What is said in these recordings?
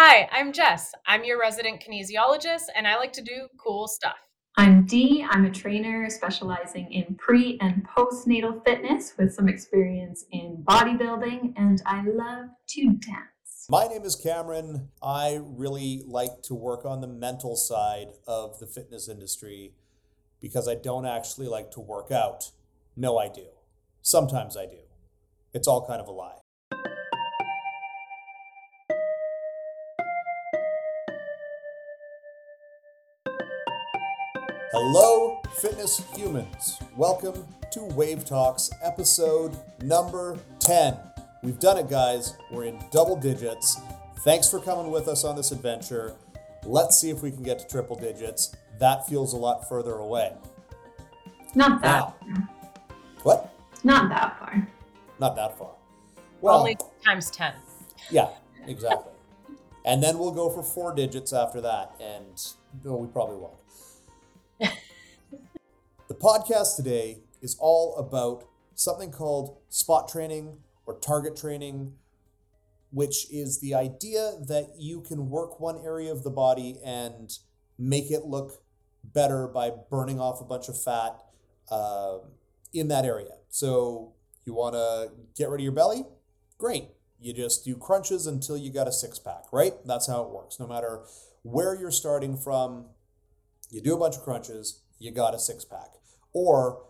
Hi, I'm Jess. I'm your resident kinesiologist, and I like to do cool stuff. I'm Dee. I'm a trainer specializing in pre and postnatal fitness with some experience in bodybuilding, and I love to dance. My name is Cameron. I really like to work on the mental side of the fitness industry because I don't actually like to work out. No, I do. Sometimes I do. It's all kind of a lie. Hello, fitness humans. Welcome to Wave Talks, episode number 10. We've done it, guys. We're in double digits. Thanks for coming with us on this adventure. Let's see if we can get to triple digits. That feels a lot further away. Not that. Now, what? Not that far. Not that far. Well, Only times 10. yeah, exactly. and then we'll go for four digits after that, and no, we probably won't. The podcast today is all about something called spot training or target training, which is the idea that you can work one area of the body and make it look better by burning off a bunch of fat uh, in that area. So you want to get rid of your belly? Great. You just do crunches until you got a six pack, right? That's how it works. No matter where you're starting from, you do a bunch of crunches, you got a six pack. Or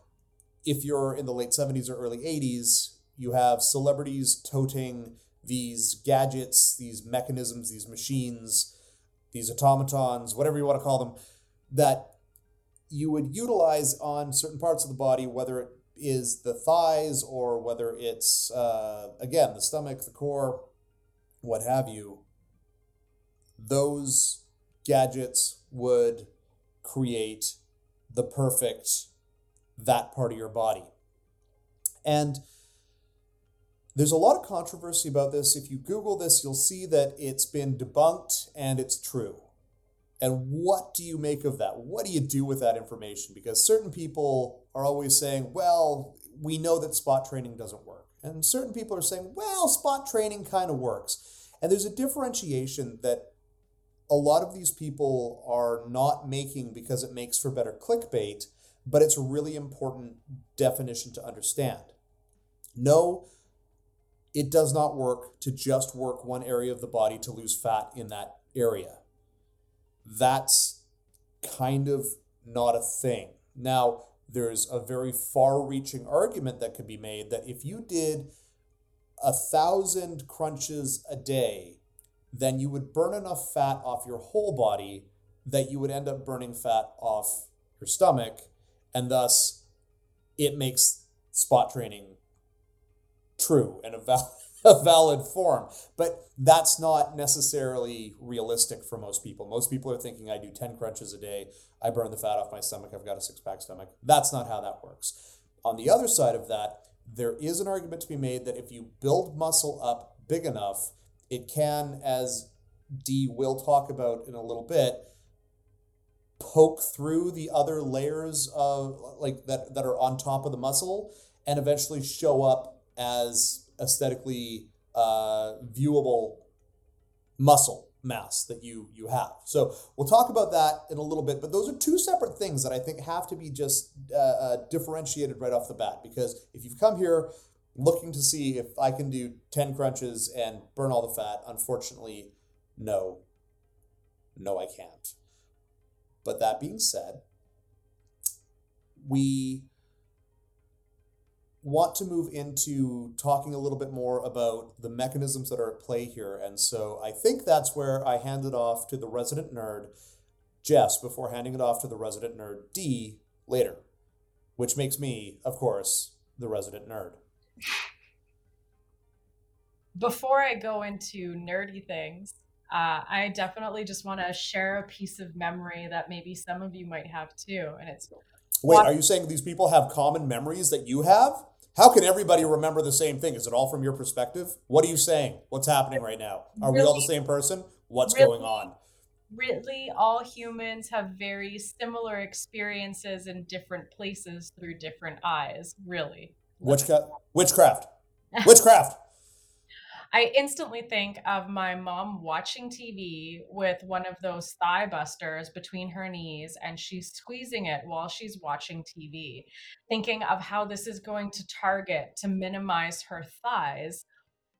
if you're in the late 70s or early 80s, you have celebrities toting these gadgets, these mechanisms, these machines, these automatons, whatever you want to call them, that you would utilize on certain parts of the body, whether it is the thighs or whether it's, uh, again, the stomach, the core, what have you. Those gadgets would create the perfect that part of your body. And there's a lot of controversy about this. If you Google this, you'll see that it's been debunked and it's true. And what do you make of that? What do you do with that information? Because certain people are always saying, well, we know that spot training doesn't work. And certain people are saying, well, spot training kind of works. And there's a differentiation that a lot of these people are not making because it makes for better clickbait, but it's a really important definition to understand. No, it does not work to just work one area of the body to lose fat in that area. That's kind of not a thing. Now, there's a very far reaching argument that could be made that if you did a thousand crunches a day then you would burn enough fat off your whole body that you would end up burning fat off your stomach, and thus it makes spot training true and a, val- a valid form. But that's not necessarily realistic for most people. Most people are thinking, I do 10 crunches a day, I burn the fat off my stomach, I've got a six pack stomach. That's not how that works. On the other side of that, there is an argument to be made that if you build muscle up big enough, it can, as Dee will talk about in a little bit, poke through the other layers of like that that are on top of the muscle and eventually show up as aesthetically uh, viewable muscle mass that you you have. So we'll talk about that in a little bit. But those are two separate things that I think have to be just uh, uh, differentiated right off the bat. Because if you've come here looking to see if I can do 10 crunches and burn all the fat. Unfortunately, no. No, I can't. But that being said, we want to move into talking a little bit more about the mechanisms that are at play here. And so I think that's where I hand it off to the resident nerd, Jess, before handing it off to the resident nerd, Dee, later, which makes me, of course, the resident nerd. Before I go into nerdy things, uh, I definitely just want to share a piece of memory that maybe some of you might have too. And it's Wait, are you saying these people have common memories that you have? How can everybody remember the same thing? Is it all from your perspective? What are you saying? What's happening right now? Are really, we all the same person? What's really, going on? Really, all humans have very similar experiences in different places through different eyes, really. Witchcraft. Witchcraft. Witchcraft. I instantly think of my mom watching TV with one of those thigh busters between her knees and she's squeezing it while she's watching TV, thinking of how this is going to target to minimize her thighs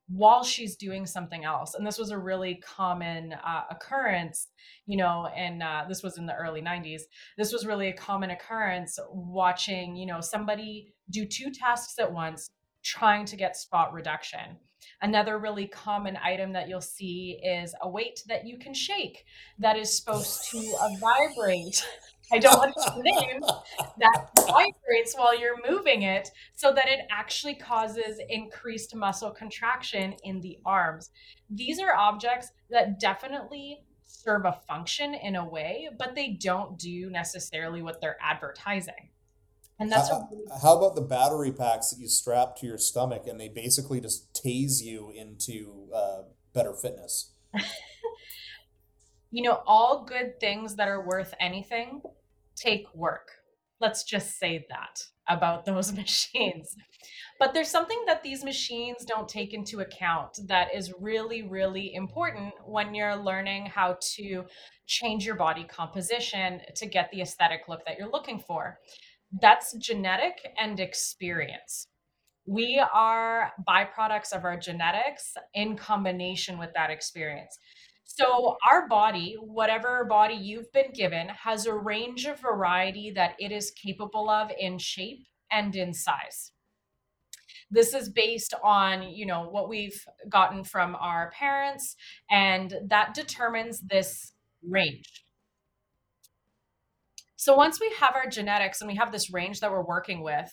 while she's doing something else. And this was a really common uh, occurrence, you know, and uh, this was in the early 90s. This was really a common occurrence watching, you know, somebody do two tasks at once trying to get spot reduction. Another really common item that you'll see is a weight that you can shake that is supposed to uh, vibrate. I don't want to name that vibrates while you're moving it so that it actually causes increased muscle contraction in the arms. These are objects that definitely serve a function in a way, but they don't do necessarily what they're advertising. And that's how, really- how about the battery packs that you strap to your stomach and they basically just tase you into uh, better fitness? you know, all good things that are worth anything take work. Let's just say that about those machines. But there's something that these machines don't take into account that is really, really important when you're learning how to change your body composition to get the aesthetic look that you're looking for. That's genetic and experience. We are byproducts of our genetics in combination with that experience. So, our body, whatever body you've been given, has a range of variety that it is capable of in shape and in size. This is based on, you know, what we've gotten from our parents, and that determines this range. So, once we have our genetics and we have this range that we're working with,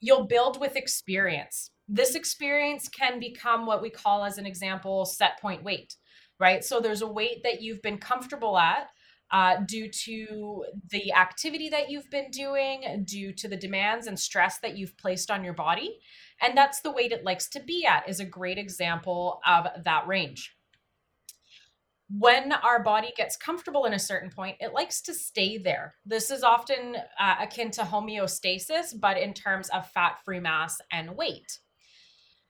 you'll build with experience. This experience can become what we call, as an example, set point weight right? So there's a weight that you've been comfortable at uh, due to the activity that you've been doing, due to the demands and stress that you've placed on your body. And that's the weight it likes to be at, is a great example of that range. When our body gets comfortable in a certain point, it likes to stay there. This is often uh, akin to homeostasis, but in terms of fat free mass and weight.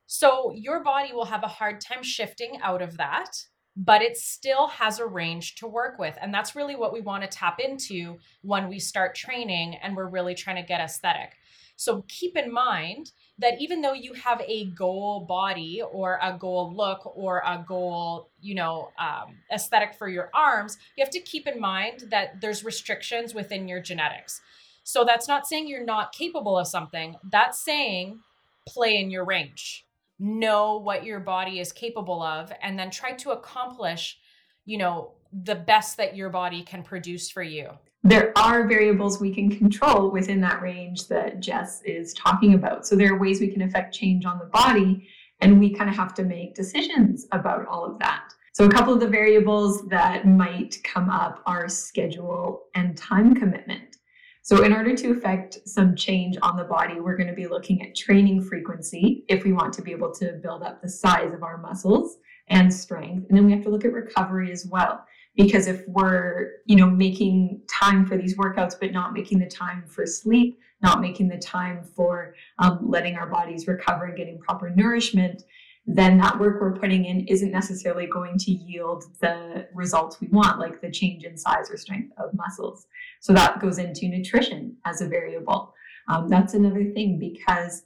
So your body will have a hard time shifting out of that but it still has a range to work with. And that's really what we want to tap into when we start training and we're really trying to get aesthetic. So keep in mind that even though you have a goal body or a goal look or a goal, you know, um, aesthetic for your arms, you have to keep in mind that there's restrictions within your genetics. So that's not saying you're not capable of something. That's saying play in your range know what your body is capable of and then try to accomplish you know the best that your body can produce for you there are variables we can control within that range that jess is talking about so there are ways we can affect change on the body and we kind of have to make decisions about all of that so a couple of the variables that might come up are schedule and time commitment so, in order to affect some change on the body, we're going to be looking at training frequency if we want to be able to build up the size of our muscles and strength. And then we have to look at recovery as well. Because if we're, you know, making time for these workouts, but not making the time for sleep, not making the time for um, letting our bodies recover and getting proper nourishment, then that work we're putting in isn't necessarily going to yield the results we want, like the change in size or strength of muscles. So that goes into nutrition as a variable. Um, that's another thing because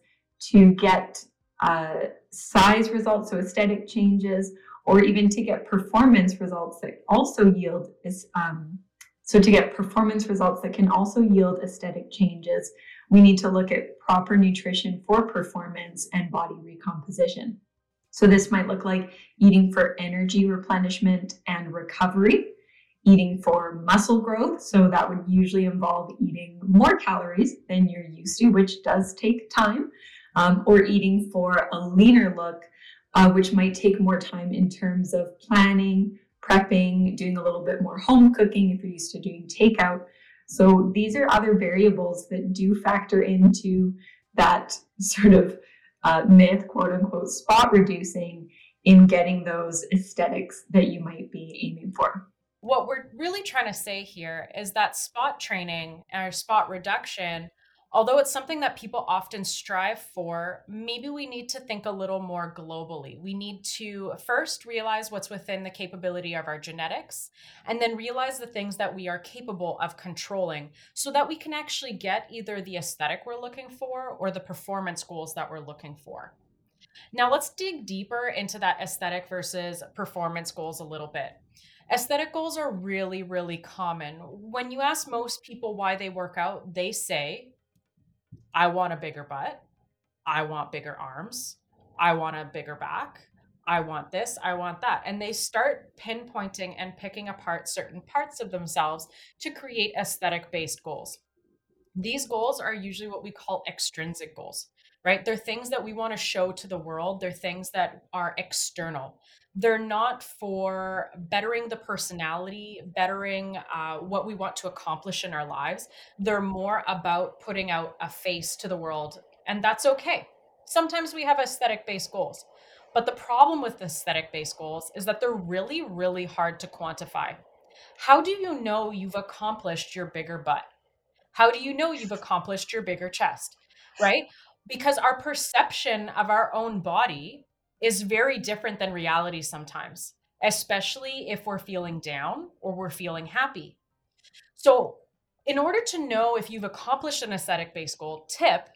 to get uh, size results, so aesthetic changes, or even to get performance results that also yield is um, so to get performance results that can also yield aesthetic changes, we need to look at proper nutrition for performance and body recomposition. So this might look like eating for energy replenishment and recovery, eating for muscle growth. So that would usually involve eating more calories than you're used to, which does take time, um, or eating for a leaner look, uh, which might take more time in terms of planning, prepping, doing a little bit more home cooking if you're used to doing takeout. So these are other variables that do factor into that sort of uh, myth, quote unquote, spot reducing in getting those aesthetics that you might be aiming for. What we're really trying to say here is that spot training or spot reduction although it's something that people often strive for, maybe we need to think a little more globally. We need to first realize what's within the capability of our genetics, and then realize the things that we are capable of controlling so that we can actually get either the aesthetic we're looking for or the performance goals that we're looking for. Now, let's dig deeper into that aesthetic versus performance goals a little bit. Aesthetic goals are really, really common. When you ask most people why they work out, they say, I want a bigger butt. I want bigger arms. I want a bigger back. I want this. I want that. And they start pinpointing and picking apart certain parts of themselves to create aesthetic based goals. These goals are usually what we call extrinsic goals, right? They're things that we want to show to the world, they're things that are external they're not for bettering the personality, bettering uh, what we want to accomplish in our lives. They're more about putting out a face to the world, and that's okay. Sometimes we have aesthetic based goals, but the problem with aesthetic based goals is that they're really, really hard to quantify. How do you know you've accomplished your bigger butt? How do you know you've accomplished your bigger chest? Right? Because our perception of our own body is very different than reality sometimes, especially if we're feeling down or we're feeling happy. So, in order to know if you've accomplished an aesthetic based goal, tip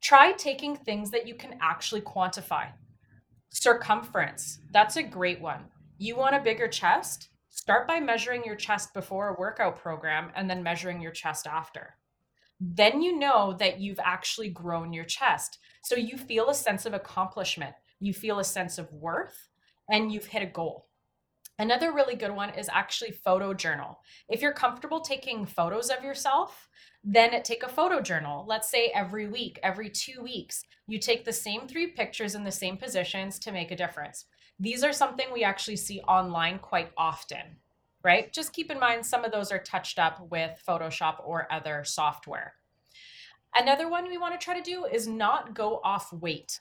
try taking things that you can actually quantify. Circumference, that's a great one. You want a bigger chest? Start by measuring your chest before a workout program and then measuring your chest after. Then you know that you've actually grown your chest. So you feel a sense of accomplishment you feel a sense of worth, and you've hit a goal. Another really good one is actually photo journal. If you're comfortable taking photos of yourself, then take a photo journal. Let's say every week, every two weeks, you take the same three pictures in the same positions to make a difference. These are something we actually see online quite often, right? Just keep in mind some of those are touched up with Photoshop or other software. Another one we want to try to do is not go off weight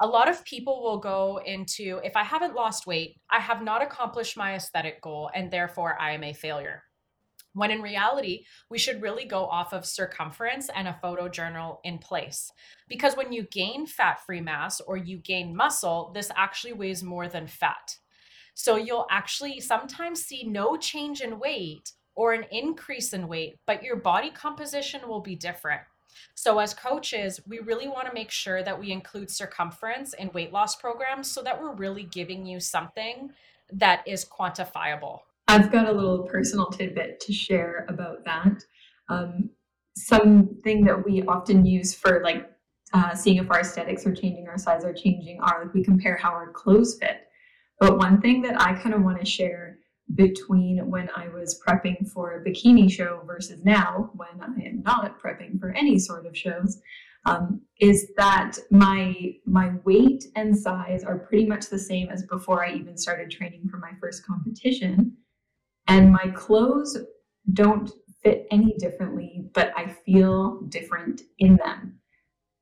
a lot of people will go into if I haven't lost weight, I have not accomplished my aesthetic goal, and therefore I am a failure. When in reality, we should really go off of circumference and a photo journal in place. Because when you gain fat free mass or you gain muscle, this actually weighs more than fat. So you'll actually sometimes see no change in weight or an increase in weight, but your body composition will be different. So, as coaches, we really want to make sure that we include circumference in weight loss programs so that we're really giving you something that is quantifiable. I've got a little personal tidbit to share about that. Um, something that we often use for like uh, seeing if our aesthetics are changing, our size are changing, are like we compare how our clothes fit. But one thing that I kind of want to share between when I was prepping for a bikini show versus now when I am not prepping for any sort of shows um, is that my my weight and size are pretty much the same as before I even started training for my first competition, and my clothes don't fit any differently, but I feel different in them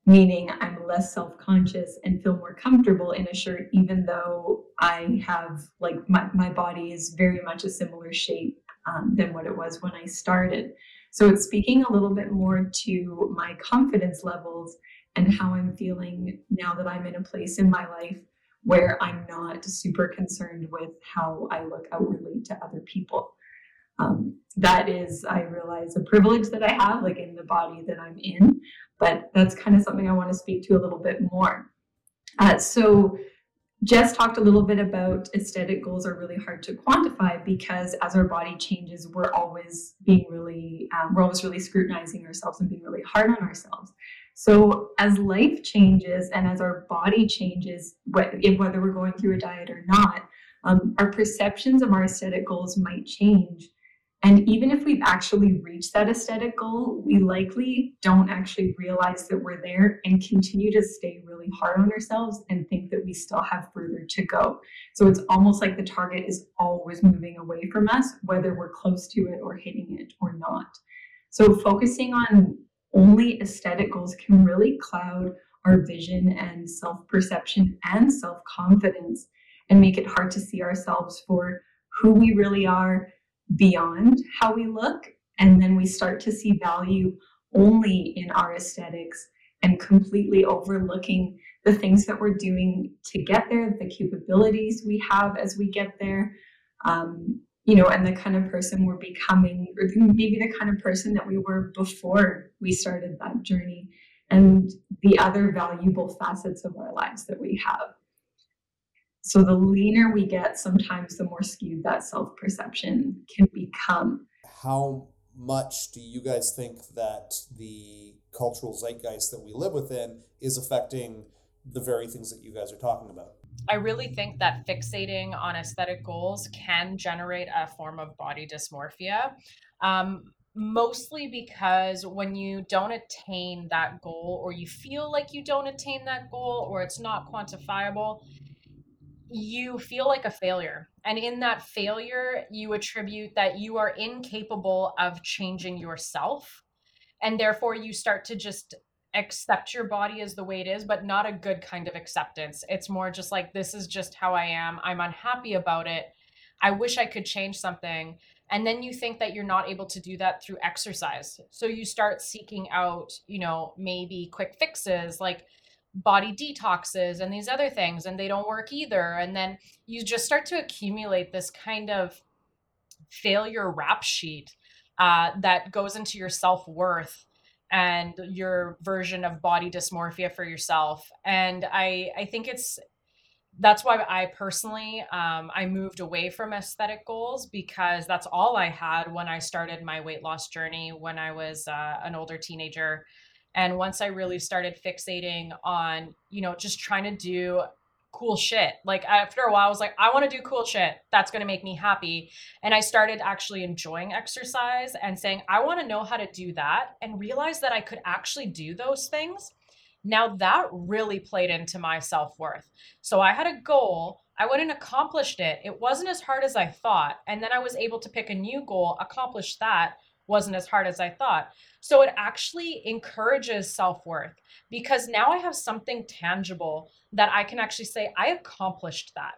meaning I'm less self conscious and feel more comfortable in a shirt, even though I have like my, my body is very much a similar shape um, than what it was when I started. So it's speaking a little bit more to my confidence levels and how I'm feeling now that I'm in a place in my life where I'm not super concerned with how I look outwardly to other people. Um, that is, I realize, a privilege that I have, like in the body that I'm in but that's kind of something I want to speak to a little bit more. Uh, so, Jess talked a little bit about aesthetic goals are really hard to quantify because as our body changes, we're always being really, um, we're always really scrutinizing ourselves and being really hard on ourselves. So as life changes and as our body changes, whether we're going through a diet or not, um, our perceptions of our aesthetic goals might change. And even if we've actually reached that aesthetic goal, we likely don't actually realize that we're there and continue to stay really hard on ourselves and think that we still have further to go. So it's almost like the target is always moving away from us, whether we're close to it or hitting it or not. So focusing on only aesthetic goals can really cloud our vision and self perception and self confidence and make it hard to see ourselves for who we really are beyond how we look. And then we start to see value only in our aesthetics and completely overlooking the things that we're doing to get there, the capabilities we have as we get there, um, you know, and the kind of person we're becoming, or maybe the kind of person that we were before we started that journey, and the other valuable facets of our lives that we have. So the leaner we get, sometimes the more skewed that self perception can become. How much do you guys think that the cultural zeitgeist that we live within is affecting the very things that you guys are talking about? I really think that fixating on aesthetic goals can generate a form of body dysmorphia. Um, mostly because when you don't attain that goal, or you feel like you don't attain that goal, or it's not quantifiable, you feel like a failure. And in that failure, you attribute that you are incapable of changing yourself. And therefore, you start to just accept your body as the way it is, but not a good kind of acceptance. It's more just like, this is just how I am. I'm unhappy about it. I wish I could change something. And then you think that you're not able to do that through exercise. So you start seeking out, you know, maybe quick fixes like body detoxes and these other things, and they don't work either. And then you just start to accumulate this kind of failure rap sheet uh, that goes into your self worth and your version of body dysmorphia for yourself and i i think it's that's why i personally um, i moved away from aesthetic goals because that's all i had when i started my weight loss journey when i was uh, an older teenager and once i really started fixating on you know just trying to do cool shit. Like after a while, I was like, I want to do cool shit. That's going to make me happy. And I started actually enjoying exercise and saying, I want to know how to do that and realize that I could actually do those things. Now that really played into my self worth. So I had a goal. I went and accomplished it. It wasn't as hard as I thought. And then I was able to pick a new goal, accomplish that. Wasn't as hard as I thought. So it actually encourages self worth because now I have something tangible that I can actually say, I accomplished that.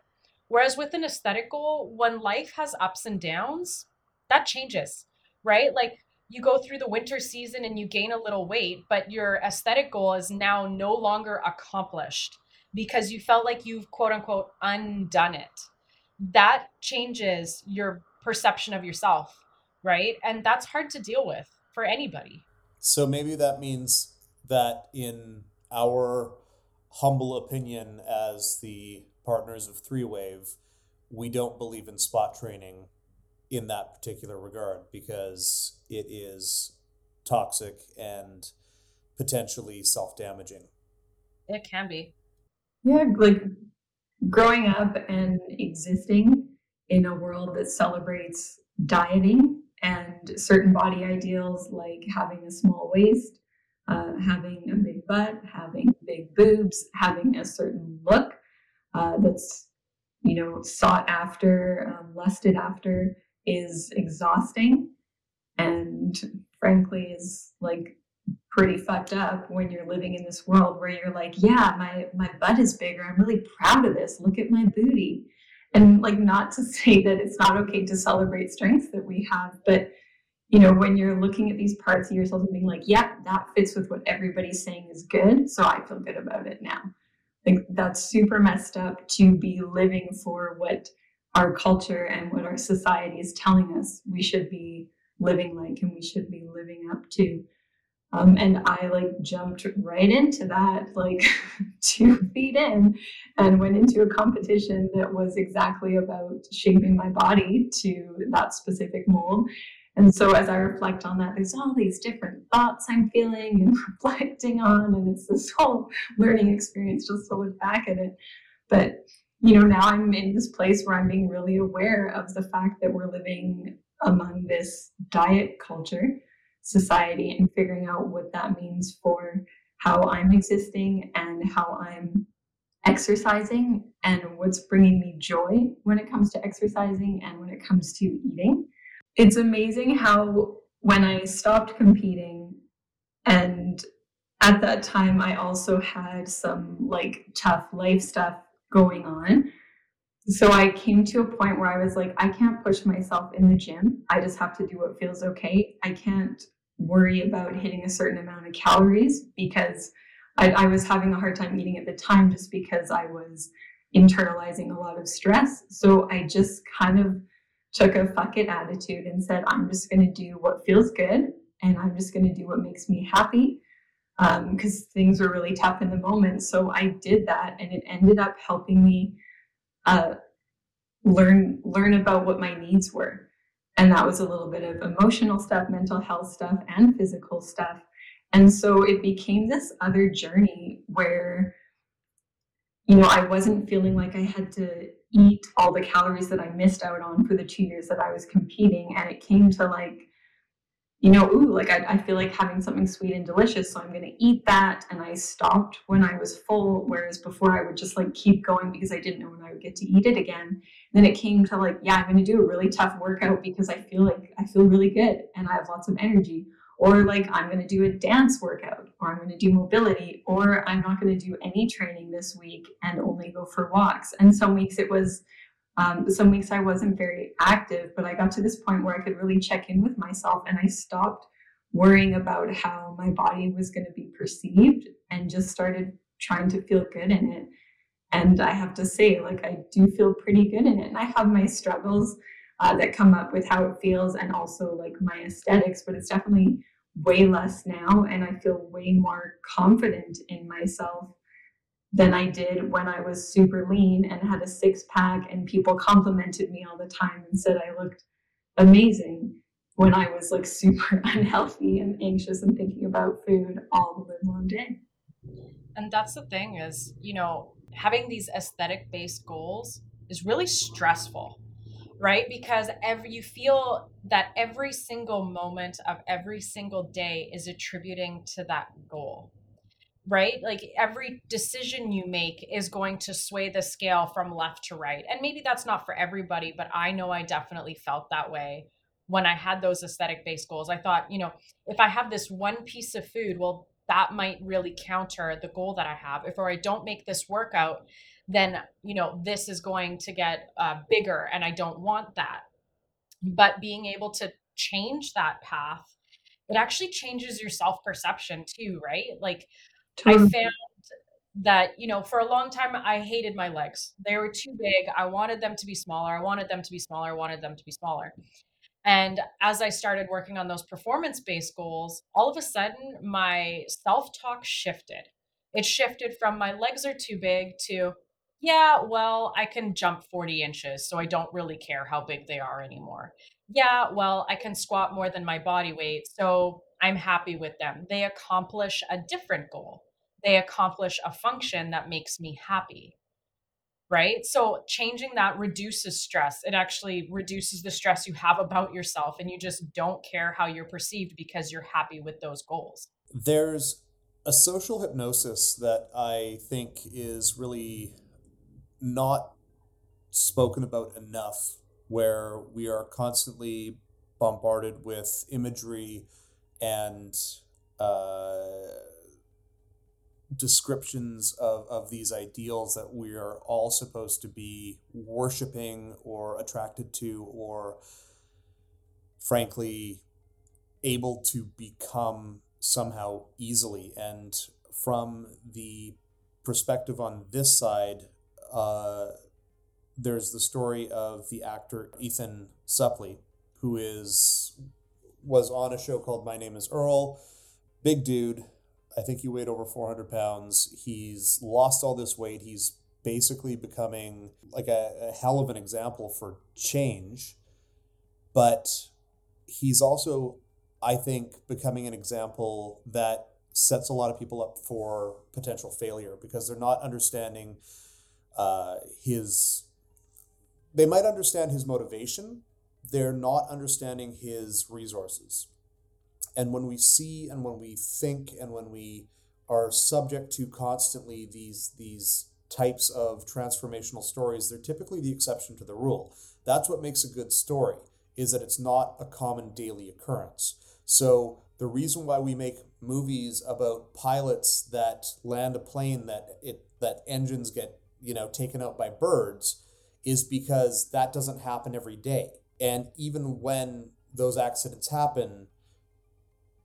Whereas with an aesthetic goal, when life has ups and downs, that changes, right? Like you go through the winter season and you gain a little weight, but your aesthetic goal is now no longer accomplished because you felt like you've quote unquote undone it. That changes your perception of yourself, right? And that's hard to deal with for anybody. So maybe that means that in our humble opinion as the partners of Three Wave, we don't believe in spot training in that particular regard because it is toxic and potentially self damaging. It can be. Yeah, like growing up and existing in a world that celebrates dieting and certain body ideals like having a small waist uh, having a big butt, having big boobs, having a certain look uh, that's you know sought after, um, lusted after is exhausting, and frankly is like pretty fucked up when you're living in this world where you're like, yeah, my my butt is bigger. I'm really proud of this. Look at my booty. And like not to say that it's not okay to celebrate strengths that we have, but you know, when you're looking at these parts of yourself and being like, yep, yeah, that fits with what everybody's saying is good. So I feel good about it now. Like that's super messed up to be living for what our culture and what our society is telling us we should be living like and we should be living up to. Um, and I like jumped right into that, like two feet in, and went into a competition that was exactly about shaping my body to that specific mold. And so as I reflect on that, there's all these different thoughts I'm feeling and reflecting on, and it's this whole learning experience just to look back at it. But you know, now I'm in this place where I'm being really aware of the fact that we're living among this diet culture society and figuring out what that means for how I'm existing and how I'm exercising and what's bringing me joy when it comes to exercising and when it comes to eating it's amazing how when I stopped competing and at that time I also had some like tough life stuff going on. So I came to a point where I was like, I can't push myself in the gym. I just have to do what feels okay. I can't worry about hitting a certain amount of calories because I, I was having a hard time eating at the time just because I was internalizing a lot of stress. So I just kind of took a fuck it attitude and said, I'm just going to do what feels good and I'm just going to do what makes me happy because um, things were really tough in the moment. So I did that and it ended up helping me uh, learn learn about what my needs were. And that was a little bit of emotional stuff, mental health stuff, and physical stuff. And so it became this other journey where, you know, I wasn't feeling like I had to eat all the calories that I missed out on for the two years that I was competing. And it came to like, you know, ooh, like I, I feel like having something sweet and delicious, so I'm going to eat that. And I stopped when I was full, whereas before I would just like keep going because I didn't know when I would get to eat it again. And then it came to like, yeah, I'm going to do a really tough workout because I feel like I feel really good and I have lots of energy or like i'm going to do a dance workout or i'm going to do mobility or i'm not going to do any training this week and only go for walks. And some weeks it was um, some weeks i wasn't very active but i got to this point where i could really check in with myself and i stopped worrying about how my body was going to be perceived and just started trying to feel good in it. And i have to say like i do feel pretty good in it and i have my struggles uh, that come up with how it feels and also like my aesthetics, but it's definitely way less now. And I feel way more confident in myself than I did when I was super lean and had a six pack and people complimented me all the time and said I looked amazing when I was like super unhealthy and anxious and thinking about food all the live long day. And that's the thing is, you know, having these aesthetic based goals is really stressful right? Because every you feel that every single moment of every single day is attributing to that goal right? Like every decision you make is going to sway the scale from left to right. And maybe that's not for everybody but i know i definitely felt that way when i had those aesthetic based goals. I thought you know if i have this one piece of food well that might really counter the goal that i have. If or i don't make this workout then you know this is going to get uh, bigger and i don't want that. But being able to change that path it actually changes your self perception too right? Like totally. i found that you know for a long time i hated my legs. They were too big. I wanted them to be smaller. I wanted them to be smaller. I wanted them to be smaller and as i started working on those performance based goals all of a sudden my self talk shifted it shifted from my legs are too big to yeah, well, I can jump 40 inches, so I don't really care how big they are anymore. Yeah, well, I can squat more than my body weight, so I'm happy with them. They accomplish a different goal, they accomplish a function that makes me happy. Right. So changing that reduces stress. It actually reduces the stress you have about yourself, and you just don't care how you're perceived because you're happy with those goals. There's a social hypnosis that I think is really not spoken about enough where we are constantly bombarded with imagery and uh, descriptions of, of these ideals that we are all supposed to be worshiping or attracted to or frankly able to become somehow easily and from the perspective on this side uh, there's the story of the actor Ethan Suplee, who is was on a show called My Name Is Earl. Big dude. I think he weighed over 400 pounds. He's lost all this weight. He's basically becoming like a, a hell of an example for change. But he's also, I think, becoming an example that sets a lot of people up for potential failure because they're not understanding uh, his they might understand his motivation they're not understanding his resources and when we see and when we think and when we are subject to constantly these these types of transformational stories they're typically the exception to the rule that's what makes a good story is that it's not a common daily occurrence so the reason why we make movies about pilots that land a plane that it that engines get you know, taken out by birds is because that doesn't happen every day. And even when those accidents happen,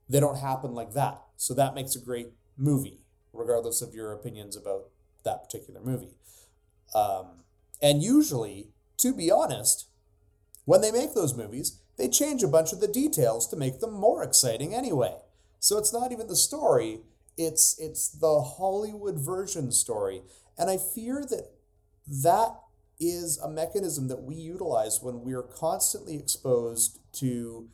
they don't happen like that. So that makes a great movie, regardless of your opinions about that particular movie. Um, and usually, to be honest, when they make those movies, they change a bunch of the details to make them more exciting anyway. So it's not even the story, it's it's the Hollywood version story. And I fear that that is a mechanism that we utilize when we're constantly exposed to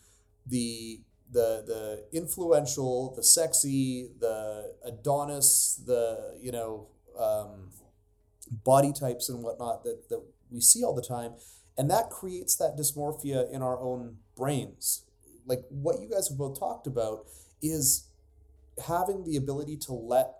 the the the influential, the sexy, the Adonis, the you know um, body types and whatnot that that we see all the time, and that creates that dysmorphia in our own brains. Like what you guys have both talked about is having the ability to let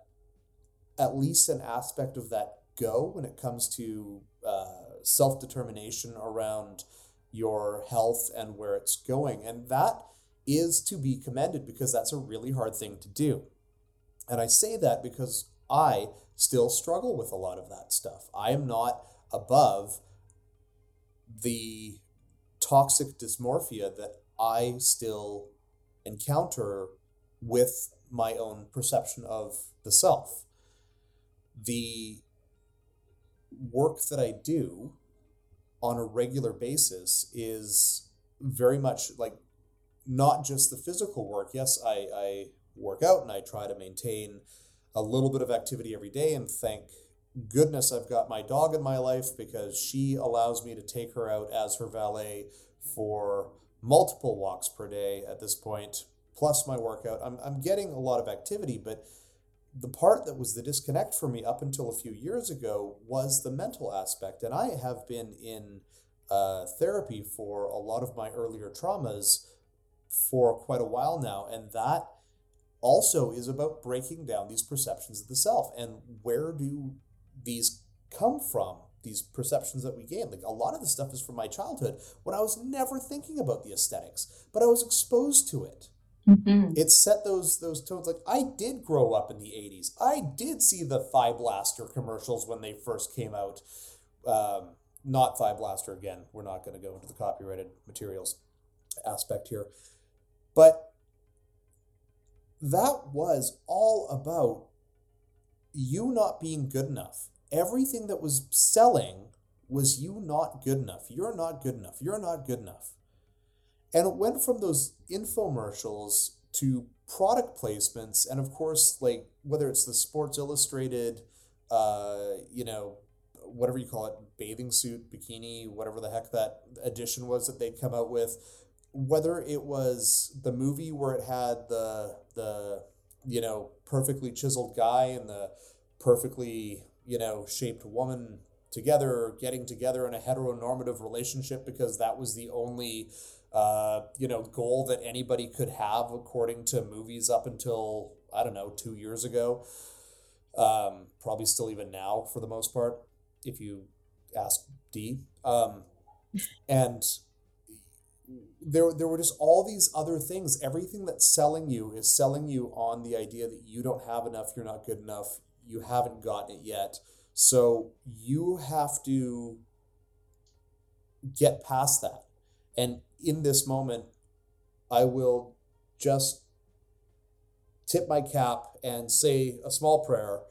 at least an aspect of that go when it comes to uh, self determination around your health and where it's going. And that is to be commended because that's a really hard thing to do. And I say that because I still struggle with a lot of that stuff. I am not above the toxic dysmorphia that I still encounter with my own perception of the self. The work that I do on a regular basis is very much like not just the physical work. Yes, I, I work out and I try to maintain a little bit of activity every day and thank goodness I've got my dog in my life because she allows me to take her out as her valet for multiple walks per day at this point, plus my workout. I'm, I'm getting a lot of activity, but the part that was the disconnect for me up until a few years ago was the mental aspect. And I have been in uh, therapy for a lot of my earlier traumas for quite a while now. And that also is about breaking down these perceptions of the self and where do these come from these perceptions that we gain like a lot of the stuff is from my childhood when i was never thinking about the aesthetics but i was exposed to it Mm-hmm. It set those those tones. Like I did grow up in the '80s. I did see the Thigh Blaster commercials when they first came out. Um, not Thigh Blaster again. We're not going to go into the copyrighted materials aspect here, but that was all about you not being good enough. Everything that was selling was you not good enough. You're not good enough. You're not good enough. And it went from those infomercials to product placements. And of course, like whether it's the Sports Illustrated, uh, you know, whatever you call it, bathing suit, bikini, whatever the heck that edition was that they'd come out with, whether it was the movie where it had the, the, you know, perfectly chiseled guy and the perfectly, you know, shaped woman together, getting together in a heteronormative relationship because that was the only uh, you know, goal that anybody could have according to movies up until I don't know two years ago. Um, probably still even now for the most part, if you ask Dee. Um, and there, there were just all these other things. Everything that's selling you is selling you on the idea that you don't have enough, you're not good enough, you haven't gotten it yet. So you have to get past that. And in this moment, I will just tip my cap and say a small prayer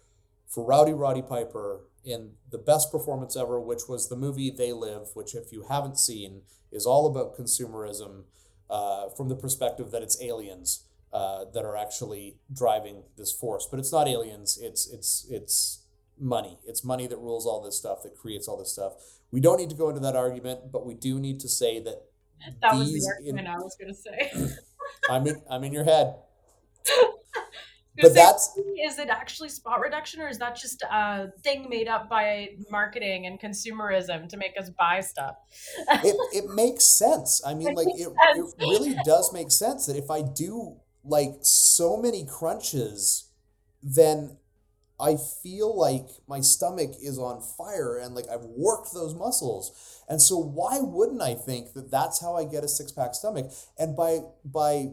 for Rowdy Roddy Piper in the best performance ever, which was the movie They Live, which, if you haven't seen, is all about consumerism uh, from the perspective that it's aliens uh, that are actually driving this force. But it's not aliens. It's it's it's money. It's money that rules all this stuff, that creates all this stuff. We don't need to go into that argument, but we do need to say that that was the argument in, I was going to say. I'm in, I'm in your head. But that's is it actually spot reduction or is that just a thing made up by marketing and consumerism to make us buy stuff it, it makes sense i mean it like it, it really does make sense that if i do like so many crunches then I feel like my stomach is on fire and like I've worked those muscles. And so why wouldn't I think that that's how I get a six-pack stomach? And by by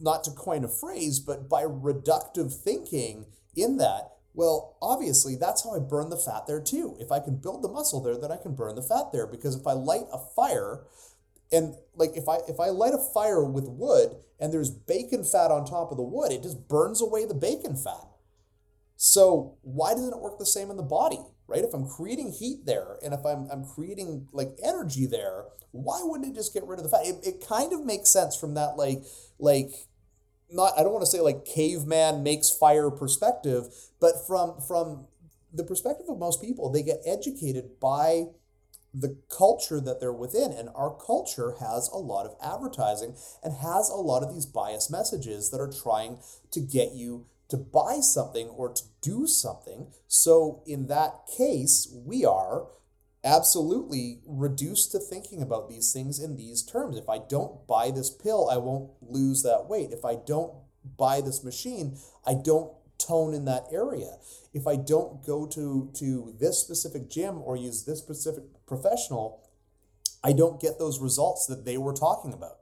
not to coin a phrase, but by reductive thinking in that, well, obviously that's how I burn the fat there too. If I can build the muscle there, then I can burn the fat there because if I light a fire And like if I if I light a fire with wood and there's bacon fat on top of the wood, it just burns away the bacon fat. So why doesn't it work the same in the body? Right? If I'm creating heat there and if I'm I'm creating like energy there, why wouldn't it just get rid of the fat? It, it kind of makes sense from that like like not I don't want to say like caveman makes fire perspective, but from from the perspective of most people, they get educated by the culture that they're within. And our culture has a lot of advertising and has a lot of these bias messages that are trying to get you to buy something or to do something. So, in that case, we are absolutely reduced to thinking about these things in these terms. If I don't buy this pill, I won't lose that weight. If I don't buy this machine, I don't tone in that area. If I don't go to to this specific gym or use this specific professional, I don't get those results that they were talking about.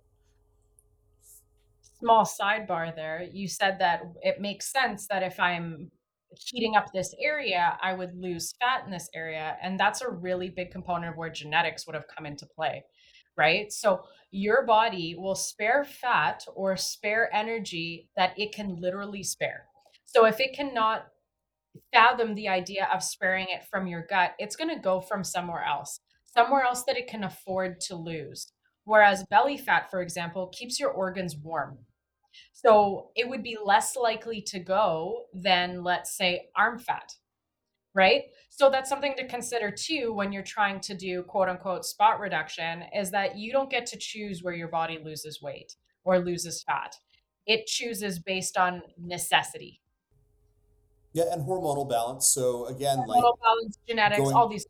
Small sidebar there. You said that it makes sense that if I'm heating up this area, I would lose fat in this area. And that's a really big component of where genetics would have come into play, right? So your body will spare fat or spare energy that it can literally spare. So if it cannot fathom the idea of sparing it from your gut, it's going to go from somewhere else, somewhere else that it can afford to lose. Whereas belly fat, for example, keeps your organs warm. So it would be less likely to go than, let's say, arm fat, right? So that's something to consider too when you're trying to do quote unquote spot reduction is that you don't get to choose where your body loses weight or loses fat. It chooses based on necessity. Yeah, and hormonal balance. So again, hormonal like balance, genetics, going, all these.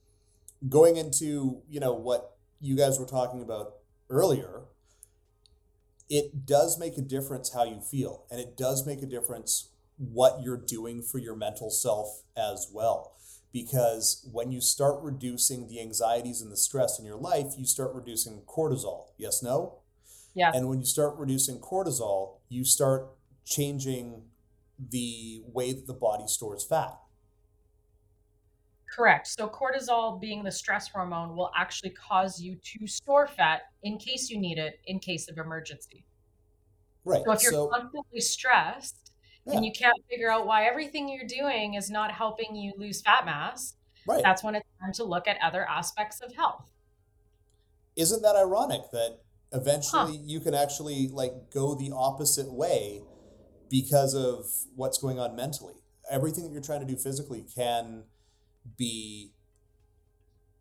Going into you know what you guys were talking about earlier, it does make a difference how you feel, and it does make a difference what you're doing for your mental self as well. Because when you start reducing the anxieties and the stress in your life, you start reducing cortisol. Yes, no? Yeah. And when you start reducing cortisol, you start changing the way that the body stores fat. Correct. So cortisol being the stress hormone will actually cause you to store fat in case you need it in case of emergency. Right. So if you're so, constantly stressed yeah, and you can't figure out why everything you're doing is not helping you lose fat mass, right. that's when it's time to look at other aspects of health. Isn't that ironic that Huh. eventually you can actually like go the opposite way because of what's going on mentally? Everything that you're trying to do physically can be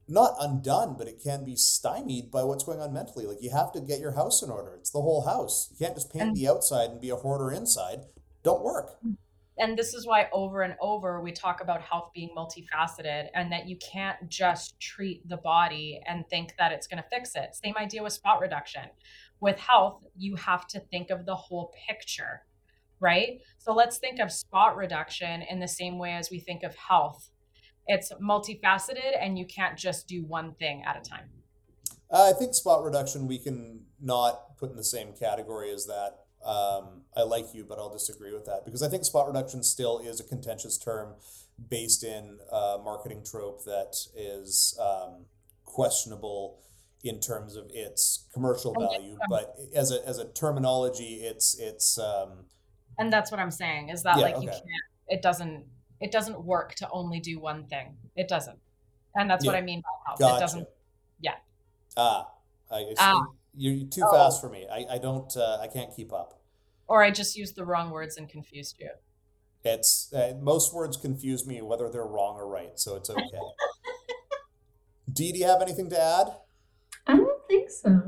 not undone, but it can be stymied by what's going on mentally. Like you have to get your house in order. It's the whole house. You can't just paint And the outside and be a hoarder inside. Don't work. and this is why over and over we talk about health being multifaceted and that you can't just treat the body and think that it's going to fix it. Same idea with spot reduction. With health, you have to think of the whole picture, right? So let's think of spot reduction in the same way as we think of health. It's multifaceted and you can't just do one thing at a time. Uh, I think spot reduction we can not put in the same category as that. Um, I like you, but I'll disagree with that because I think spot reduction still is a contentious term based in a marketing trope that is um, questionable in terms of its commercial value. But as a, as a terminology, it's it's um, and that's what I'm saying is that yeah like you can't it doesn't it doesn't work to only do one thing. It doesn't. And that's what I mean by health. It doesn't yeah. ah I. Ah. You're too Oh. fast for me. I, I don't uh, I can't keep up. Or I just used the wrong words and confused you. It's uh, most words confuse me whether they're wrong or right, so it's okay. Dee, do you have anything to add? I don't think so.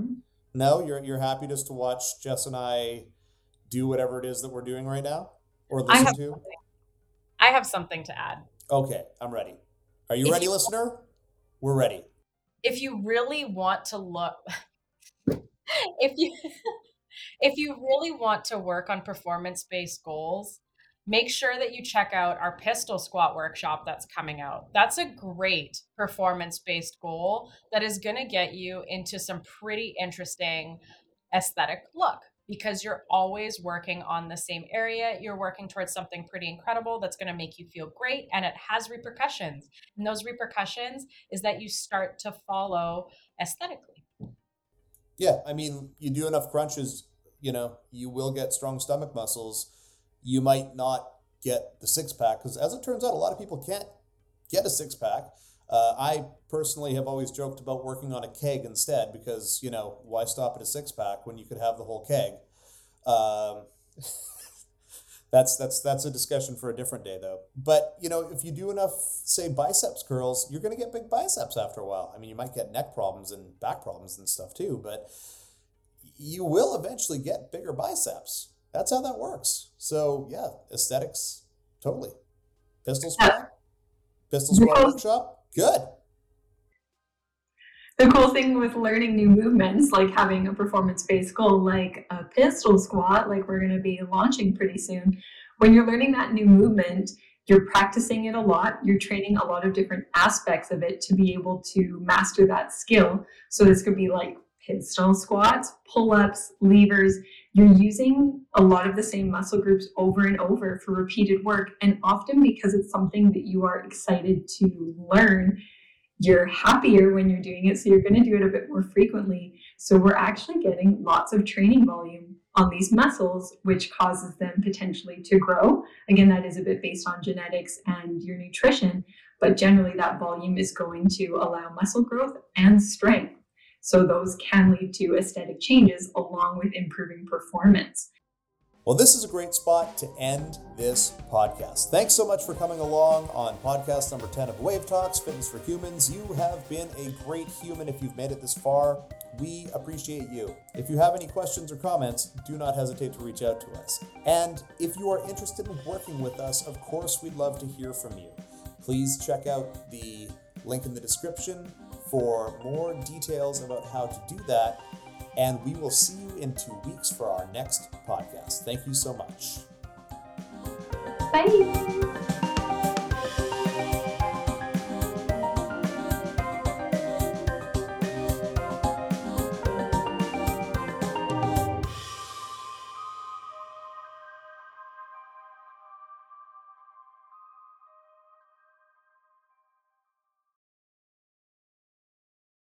No, you're you're happy just to watch Jess and I do whatever it is that we're doing right now, or I listen have to. something. I have something to add. Okay, I'm ready. Are you If ready, you listener? We're ready. if you really want to look if you if you really want to work on performance based goals make sure that you check out our pistol squat workshop that's coming out that's a great performance based goal that is going to get you into some pretty interesting aesthetic look because you're always working on the same area you're working towards something pretty incredible that's going to make you feel great and it has repercussions and those repercussions is that you start to follow aesthetically Yeah, I mean, you do enough crunches, you know, you will get strong stomach muscles. You might not get the six pack because, as it turns out, a lot of people can't get a six pack. Uh, I personally have always joked about working on a keg instead because, you know, why stop at a six pack when you could have the whole keg? Um, that's that's that's a discussion for a different day though. But you know, if you do enough, say biceps curls, you're going to get big biceps after a while. I mean, you might get neck problems and back problems and stuff too, but you will eventually get bigger biceps. That's how that works. So yeah, aesthetics, totally. Pistol squat, pistol squat workshop Good. The cool thing with learning new movements, like having a performance based goal, like a pistol squat, like we're going to be launching pretty soon, when you're learning that new movement, you're practicing it a lot. You're training a lot of different aspects of it to be able to master that skill. So, this could be like pistol squats, pull ups, levers. You're using a lot of the same muscle groups over and over for repeated work. And often because it's something that you are excited to learn, you're happier when you're doing it. So you're going to do it a bit more frequently. So we're actually getting lots of training volume on these muscles, which causes them potentially to grow. Again, that is a bit based on genetics and your nutrition, but generally that volume is going to allow muscle growth and strength. So those can lead to aesthetic changes along with improving performance. Well, this is a great spot to end this podcast. Thanks so much for coming along on podcast number 10 of Wave Talks Fitness for Humans. You have been a great human if you've made it this far. We appreciate you. If you have any questions or comments, do not hesitate to reach out to us. And if you are interested in working with us, of course, we'd love to hear from you. Please check out the link in the description for more details about how to do that. And we will see you in two weeks for our next podcast. Thank you so much. Bye.